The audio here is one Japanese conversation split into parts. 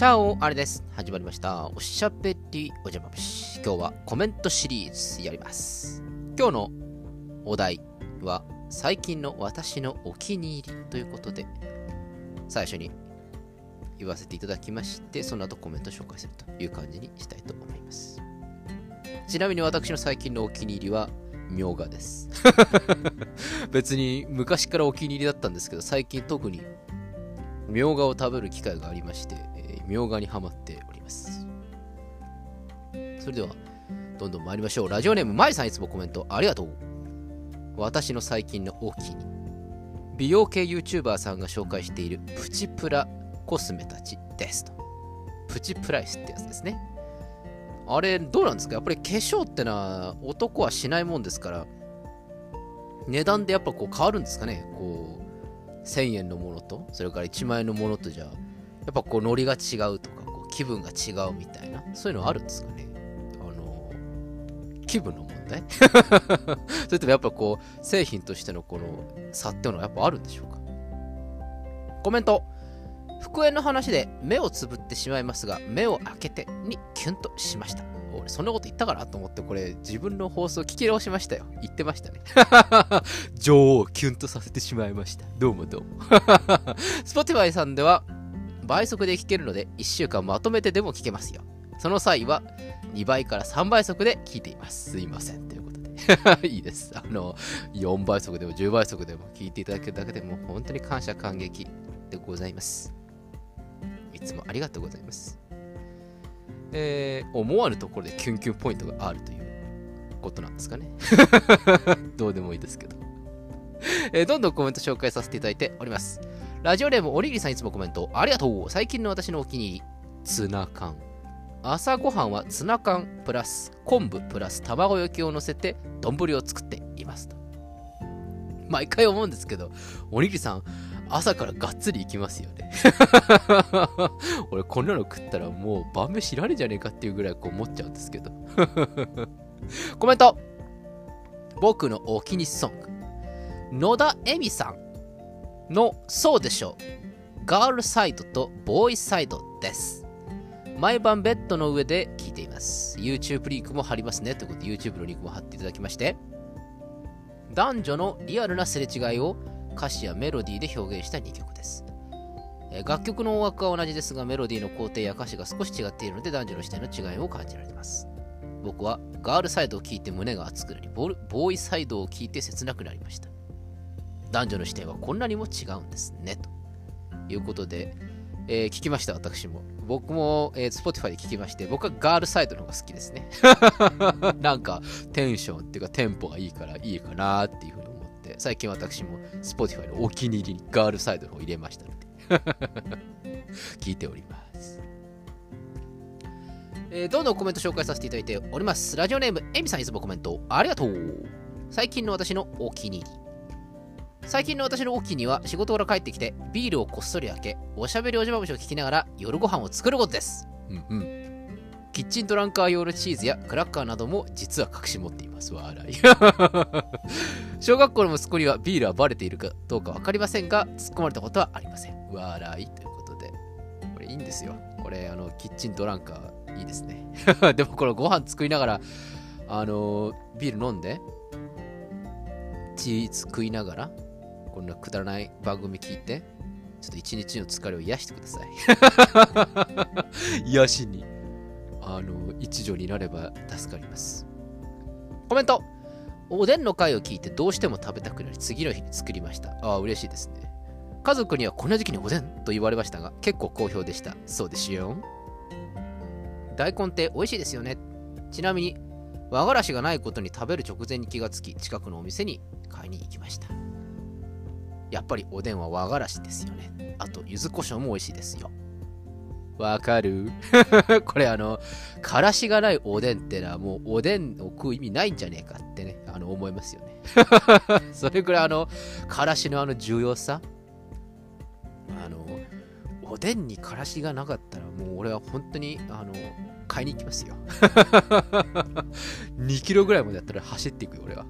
チャオあれです。始まりました。おしゃべりおじゃま虫。今日はコメントシリーズやります。今日のお題は最近の私のお気に入りということで、最初に言わせていただきまして、その後コメント紹介するという感じにしたいと思います。ちなみに私の最近のお気に入りは、みょうがです。別に昔からお気に入りだったんですけど、最近特にみょうがを食べる機会がありまして、みょうがにハマっております。それでは、どんどん参りましょう。ラジオネーム、まいさんいつもコメントありがとう。私の最近のお気に。美容系 YouTuber さんが紹介しているプチプラコスメたちですと。プチプライスってやつですね。あれ、どうなんですか？やっぱり化粧ってのは男はしないもんですから、値段でやっぱこう変わるんですかね？こう、1000円のものと、それから1万円のものとじゃ、やっぱこうノリが違うとか、こう気分が違うみたいな、そういうのあるんですかね。あの、気分の問題？それともやっぱこう、製品としてのこの差っていうのはやっぱあるんでしょうか？コメント。復縁の話で目をつぶってしまいますが、目を開けてにキュンとしました。俺、そんなこと言ったかなと思って、これ、自分の放送聞き直しましたよ。言ってましたね。女王をキュンとさせてしまいました。どうもどうも。Spotify さんでは、倍速で聞けるので、1週間まとめてでも聞けますよ。その際は、2倍から3倍速で聞いています。すいません。ということで。いいです。あの、4倍速でも10倍速でも聞いていただけるだけでも、本当に感謝感激でございます。いつもありがとうございます。えー、思わぬところでキュンキュンポイントがあるということなんですかね。どうでもいいですけど。えー、どんどんコメント紹介させていただいております。ラジオネームおにぎりさんいつもコメントありがとう最近の私のお気に入り、ツナ缶。朝ごはんはツナ缶プラス昆布プラス卵焼きを乗せて丼を作っていますと。毎回思うんですけど、おにぎりさん、朝からがっつりいきますよね。俺こんなの食ったらもう晩飯いらねえじゃねえかっていうぐらいこう思っちゃうんですけど。コメント僕のお気に入りソング。野田恵美さんのそうでしょう。ガールサイドとボーイサイドです。毎晩ベッドの上で聞いています。YouTube リンクも貼りますね。ということで YouTube のリンクも貼っていただきまして、男女のリアルなすれ違いを歌詞やメロディーで表現した2曲です。楽曲の音楽は同じですが、メロディーの工程や歌詞が少し違っているので、男女の視点の違いを感じられます。僕はガールサイドを聴いて胸が熱くなり、ボーイサイドを聴いて切なくなりました。男女の視点はこんなにも違うんですね。ということで、えー聞きました、私も。僕も、えー Spotify で聞きまして、僕はガールサイドの方が好きですね。なんか、テンションっていうか、テンポがいいからいいかなっていう、最近私も Spotify のお気に入りにガールサイドの方を入れましたので、聞いております。えーどんどんコメント紹介させていただいております。ラジオネーム、エミさんいつもコメントありがとう。最近の私のお気に入り。最近の私のお気に入りは仕事から帰ってきてビールをこっそり開け、おしゃべりおじまぶしを聞きながら夜ご飯を作ることです。うんうん。キッチントランカー用のチーズやクラッカーなども実は隠し持っています。笑い。小学校の息子にはビールはバレているかどうか分かりませんが、突っ込まれたことはありません。笑いということで。これいいんですよ。これ、あの、キッチントランカーいいですね。でもこれご飯作りながら、あのビール飲んで、チーズ食いながら、こんなくだらない番組聞いて、ちょっと一日の疲れを癒してください。癒しに、あの、一助になれば助かります。コメントおでんの回を聞いてどうしても食べたくなり次の日に作りました。ああ、嬉しいですね。家族にはこんな時期におでんと言われましたが結構好評でした。そうですよ。大根って美味しいですよね。ちなみに和がらしがないことに食べる直前に気がつき近くのお店に買いに行きました。やっぱりおでんは和がらしですよね。あと柚子胡椒も美味しいですよ。わかる？これあの、からしがないおでんってのはもうおでんを食う意味ないんじゃねえかってね、あの思いますよね。それくらいあの、からしのあの重要さ？あの、おでんにからしがなかったらもう俺は本当にあの、買いに行きますよ。2キロぐらいまでやったら走っていくよ、俺は。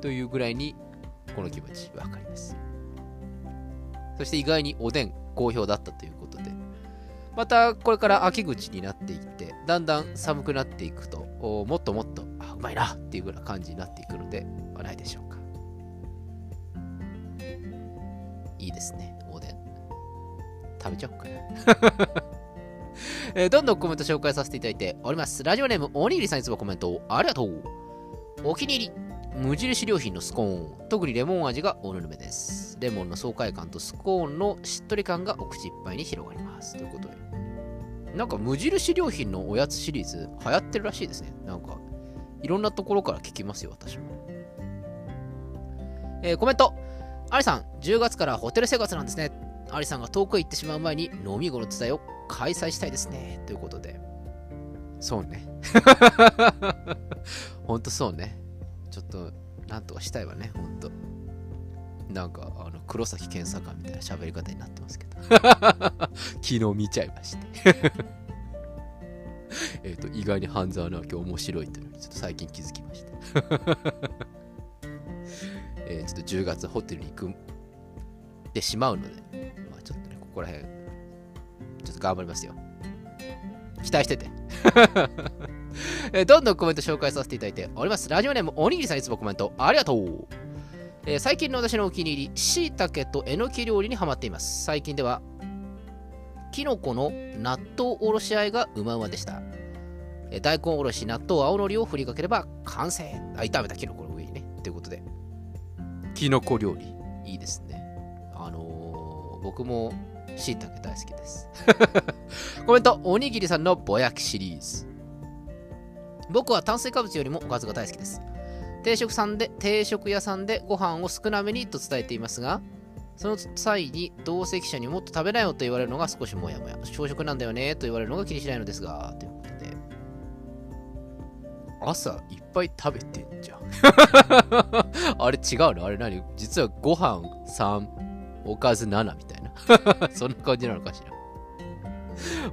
というぐらいに、この気持ちわかります。そして意外におでん好評だったということで、またこれから秋口になっていってだんだん寒くなっていくともっともっとあうまいなっていうぐらい感じになっていくのではないでしょうか。いいですねおでん。食べちゃおうかな。えー、どんどんコメント紹介させていただいております。ラジオネームおにぎりさんいつもコメントありがとう。お気に入り。無印良品のスコーン特にレモン味がおぬるめです。レモンの爽快感とスコーンのしっとり感がお口いっぱいに広がります。ということで。なんか無印良品のおやつシリーズ流行ってるらしいですね。なんかいろんなところから聞きますよ私も。えー、コメント。アリさん10月からホテル生活なんですね。アリさんが遠くへ行ってしまう前に飲み子の伝えを開催したいですね。ということで。そうね。ほんとそうね。ちょっと、なんとかしたいわね、ほんと。なんか、あの、黒崎健作みたいな喋り方になってますけど。昨日見ちゃいまして えっと、意外に半沢直樹面白いというのに、ちょっと最近気づきました。え、ちょっと10月ホテルに行くでしまうので、まあちょっとね、ここら辺、ちょっと頑張りますよ。期待してて。えどんどんコメント紹介させていただいております。ラジオネームおにぎりさんいつもコメントありがとう。えー、最近の私のお気に入り、しいたけとえのき料理にハマっています。最近では、きのこの納豆おろし合いがうまうまでした。えー、大根おろし、納豆、青のりを振りかければ完成。あ、炒めたきのこの上にね。ということで、きのこ料理、いいですね。あのー、僕もしいたけ大好きです。コメント、おにぎりさんのぼやきシリーズ。僕は炭水化物よりもおかずが大好きです。定食さんで定食屋さんでご飯を少なめにと伝えていますが、その際に同席者にもっと食べなよと言われるのが少しもやもや。朝食なんだよねと言われるのが気にしないのですが、ということで。朝いっぱい食べてんじゃん。あれ違うの？あれ何？実はご飯3、おかず7みたいな。そんな感じなのかしら。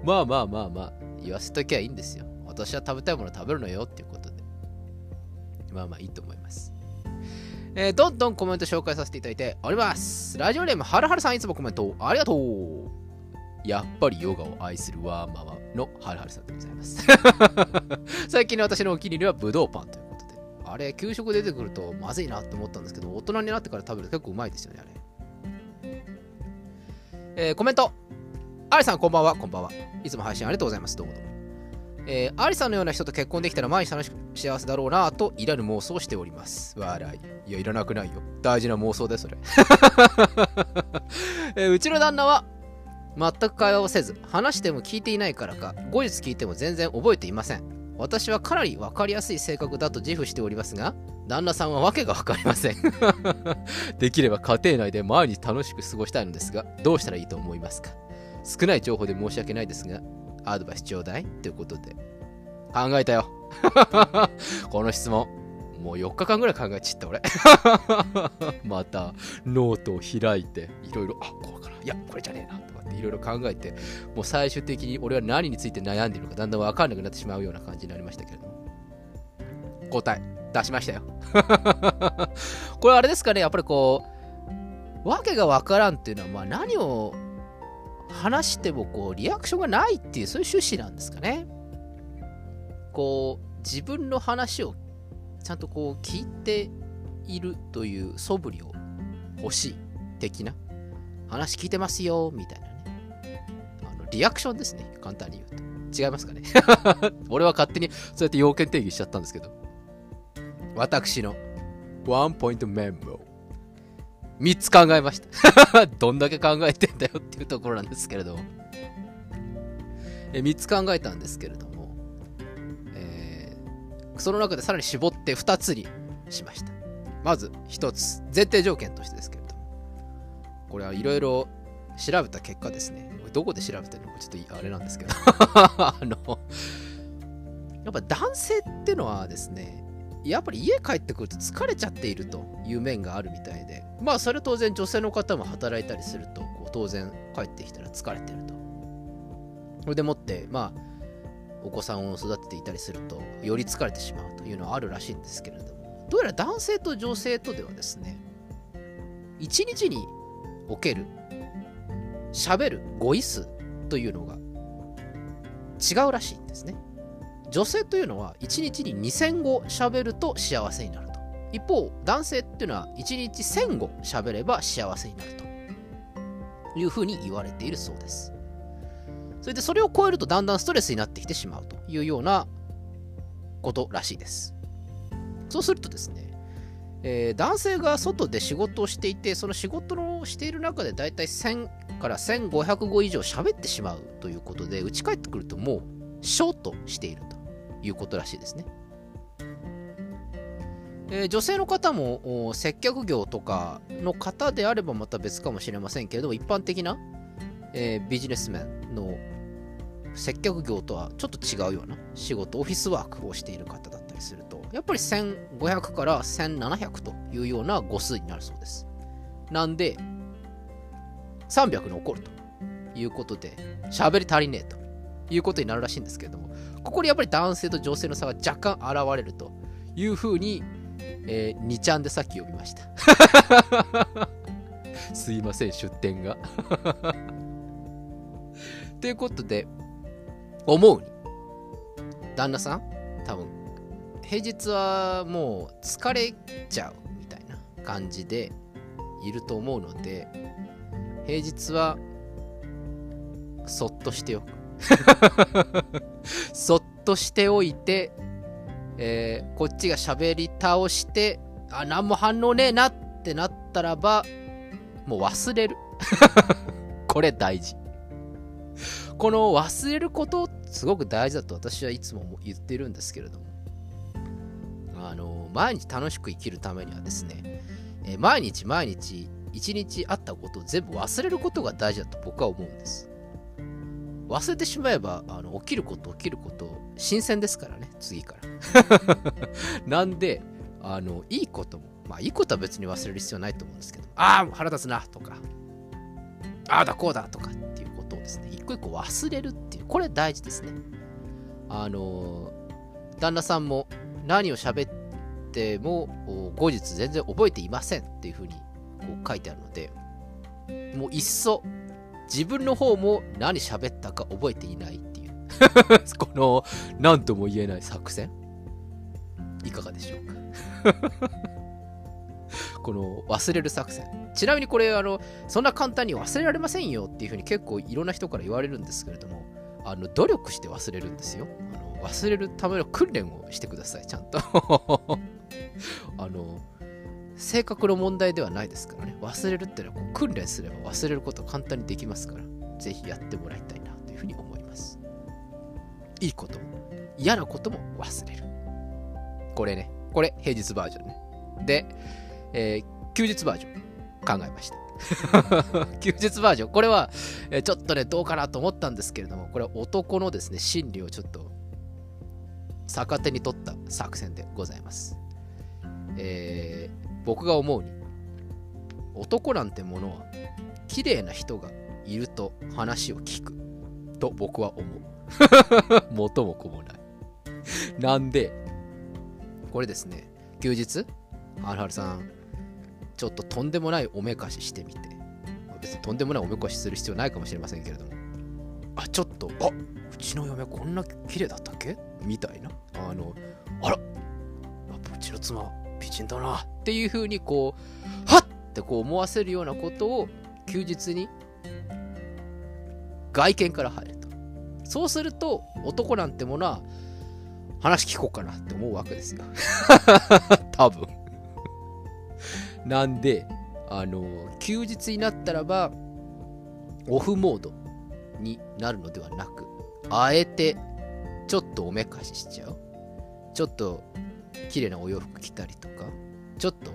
まあまあまあまあ、言わせときゃいいんですよ。私は食べたいもの食べるのよっていうことで。まあまあいいと思います。えー、どんどんコメント紹介させていただいております。ラジオネームはるはるさんいつもコメントありがとう。やっぱりヨガを愛するワーママのはるはるさんでございます。最近の私のお気に入りはブドウパンということで。あれ、給食出てくるとまずいなって思ったんですけど、大人になってから食べると結構うまいですよね、あれ。えー、コメント。ありさん、こんばんは、こんばんは。いつも配信ありがとうございます。どうもどうも。えー、アリさんのような人と結婚できたら毎日楽しく幸せだろうなといらぬ妄想をしております。笑い。いや、いらなくないよ。大事な妄想です、それ。えー、うちの旦那は全く会話をせず、話しても聞いていないからか、後日聞いても全然覚えていません。私はかなり分かりやすい性格だと自負しておりますが、旦那さんは訳が分かりません。できれば家庭内で毎日楽しく過ごしたいのですが、どうしたらいいと思いますか？少ない情報で申し訳ないですが、アドバイスちょうだいということで。考えたよ。この質問。もう4日間ぐらい考えちった俺。またノートを開いて、いろいろ、あ、こうかな。いや、これじゃねえな。とかっていろいろ考えて、もう最終的に俺は何について悩んでいるのかだんだんわかんなくなってしまうような感じになりましたけれども。答え、出しましたよ。これあれですかね、やっぱりこう、わけがわからんっていうのは、まあ何を話してもこうリアクションがないっていうそういう趣旨なんですかね。こう自分の話をちゃんとこう聞いているという素振りを欲しい的な。話聞いてますよみたいなね。あのリアクションですね。簡単に言うと。違いますかね。俺は勝手にそうやって要件定義しちゃったんですけど。私のワンポイントメモ。3つ考えました。どんだけ考えてんだよっていうところなんですけれども。え3つ考えたんですけれども、えー、その中でさらに絞って2つにしました。まず1つ、前提条件としてですけれども、これはいろいろ調べた結果ですね、どこで調べてるのかちょっとあれなんですけど。あの、やっぱ男性ってのはですね、やっぱり家帰ってくると疲れちゃっているという面があるみたいで、まあそれ当然女性の方も働いたりすると、こう当然帰ってきたら疲れてると。それでもって、まあ、お子さんを育てていたりすると、より疲れてしまうというのはあるらしいんですけれども、どうやら男性と女性とではですね、一日における喋る語彙数というのが違うらしいんですね。女性というのは1日に2000語喋ると幸せになると。一方、男性っていうのは1日1000語喋れば幸せになるというふうに言われているそうです。それでそれを超えるとだんだんストレスになってきてしまうというようなことらしいです。そうするとですね、えー、男性が外で仕事をしていて、その仕事をしている中でだいたい1000から1500語以上喋ってしまうということで、打ち返ってくるともうショートしているということらしいですね。え、女性の方も接客業とかの方であればまた別かもしれませんけれども、一般的な、えー、ビジネスメンの接客業とはちょっと違うような仕事、オフィスワークをしている方だったりすると、やっぱり1500から1700というような語数になるそうです。なんで、300残るということで、喋り足りねえということになるらしいんですけれども、ここにやっぱり男性と女性の差が若干現れるというふうに、えー、2ちゃんでさっき呼びました。すいません、出典が。ということで、思うに、旦那さん、多分、平日はもう疲れちゃうみたいな感じでいると思うので、平日は、そっとしておく。そっとしておいて、えー、こっちが喋り倒して、あ、何も反応ねえなってなったらば、もう忘れる。これ大事。この忘れることすごく大事だと私はいつも言ってるんですけれどもあの毎日楽しく生きるためにはですね、え毎日毎日一日あったことを全部忘れることが大事だと僕は思うんです忘れてしまえばあの起きること起きること新鮮ですからね次から なんであのいいこともまあいいことは別に忘れる必要ないと思うんですけどああ腹立つなとかああだこうだとかことをですね、一個一個忘れるっていう、これ大事ですね。あの、旦那さんも何を喋っても後日全然覚えていませんっていうふうにこう書いてあるので、もういっそ自分の方も何喋ったか覚えていないっていう。この何とも言えない作戦。いかがでしょうか。この忘れる作戦。ちなみにこれ、あの、そんな簡単に忘れられませんよっていうふうに結構いろんな人から言われるんですけれども、あの、努力して忘れるんですよ。あの忘れるための訓練をしてください、ちゃんと。あの、性格の問題ではないですからね。忘れるっていうのはこう訓練すれば忘れること簡単にできますから、ぜひやってもらいたいなというふうに思います。いいこと、嫌なことも忘れる。これね、これ平日バージョンね。で、えー、休日バージョン考えました。休日バージョン。これは、え、ちょっとね、どうかなと思ったんですけれども、これは男のですね、心理をちょっと逆手に取った作戦でございます。えー、僕が思うに、男なんてものは、綺麗な人がいると話を聞くと僕は思う。元も子もない。なんで、これですね、休日、はるはるさん、ちょっととんでもないおめかししてみて、別にとんでもないおめかしする必要ないかもしれませんけれども、あ、ちょっと、あうちの嫁こんな綺麗だったっけ？みたいな。あの、あら、うちの妻美人だなっていう風にこう、はっってこう思わせるようなことを休日に外見から入ると。そうすると男なんてものは話聞こうかなって思うわけですよ。多分。なんで、あの、休日になったらば、オフモードになるのではなく、あえて、ちょっとおめかししちゃう。ちょっと、綺麗なお洋服着たりとか、ちょっと、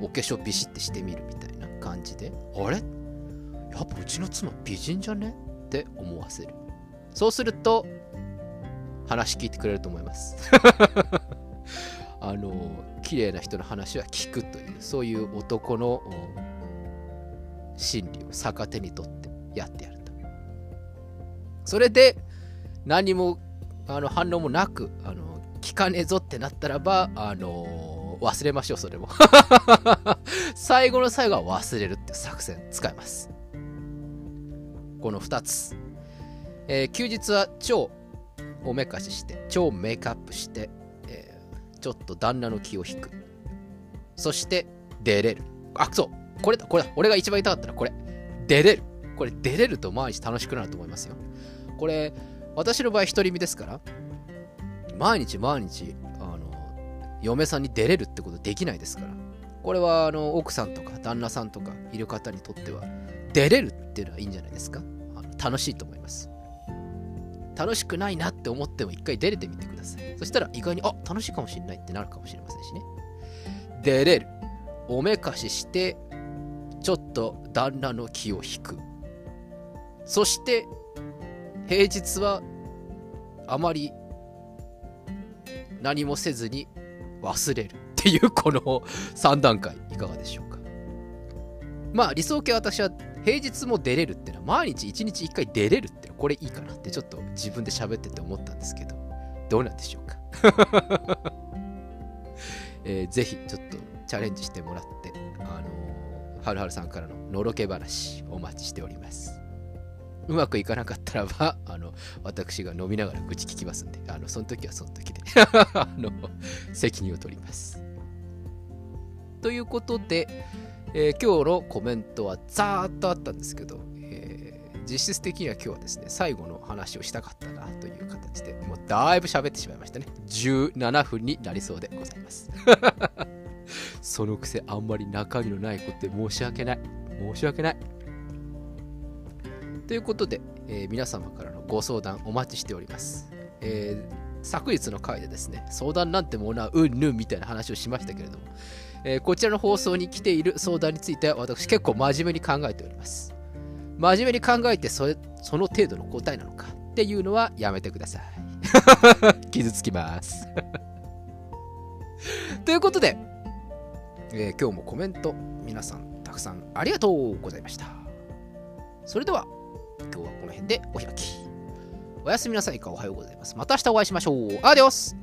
お化粧ビシッてしてみるみたいな感じで、あれ？やっぱうちの妻美人じゃね？って思わせる。そうすると、話聞いてくれると思います。あの綺麗な人の話は聞くというそういう男の心理を逆手にとってやってやるとそれで何もあの反応もなくあの聞かねえぞってなったらばあの忘れましょうそれも 最後の最後は忘れるって作戦使いますこの2つえー休日は超おめかしして、超メイクアップして、えーちょっと旦那の気を引く。そして、出れる。あ、そう。これだ、これだ。俺が一番言いたかったのはこれ。出れる。これ、出れると毎日楽しくなると思いますよ。これ、私の場合、独り身ですから、毎日毎日、あの、嫁さんに出れるってことできないですから。これは、あの、奥さんとか旦那さんとかいる方にとっては、出れるっていうのはいいんじゃないですか。あの楽しいと思います。楽しくないなって思っても一回出れてみてください。そしたら意外に、あ、楽しいかもしれないってなるかもしれませんしね。出れる。おめかしして、ちょっと旦那の気を引く。そして、平日はあまり何もせずに忘れるっていうこの3段階いかがでしょうか。まあ理想形私は平日も出れるっていうのは毎日1日1回出れるってのはこれいいかなってちょっと自分で喋ってて思ったんですけど。どうなんでしょうか、えーぜひちょっとチャレンジしてもらってあのーはるはるさんからののろけ話お待ちしております。うまくいかなかったらば あの私が飲みながら愚痴聞きますんであのその時はその時で あの責任を取りますということでえー今日のコメントはざーっとあったんですけど、えー実質的には今日はですね、最後の話をしたかったなという形で、もうだいぶ喋ってしまいましたね。17分になりそうでございます。そのくせあんまり中身のないことで申し訳ない。申し訳ない。ということで、えー皆様からのご相談お待ちしております。えー昨日の回でですね、相談なんてものはうんぬんみたいな話をしましたけれども、えーこちらの放送に来ている相談については私結構真面目に考えております。真面目に考えてそれその程度の答えなのかっていうのはやめてください。傷つきます。ということで、えー今日もコメント皆さんたくさんありがとうございました。それでは今日はこの辺でお開き。おやすみなさいかおはようございます。また明日お会いしましょう。アディオス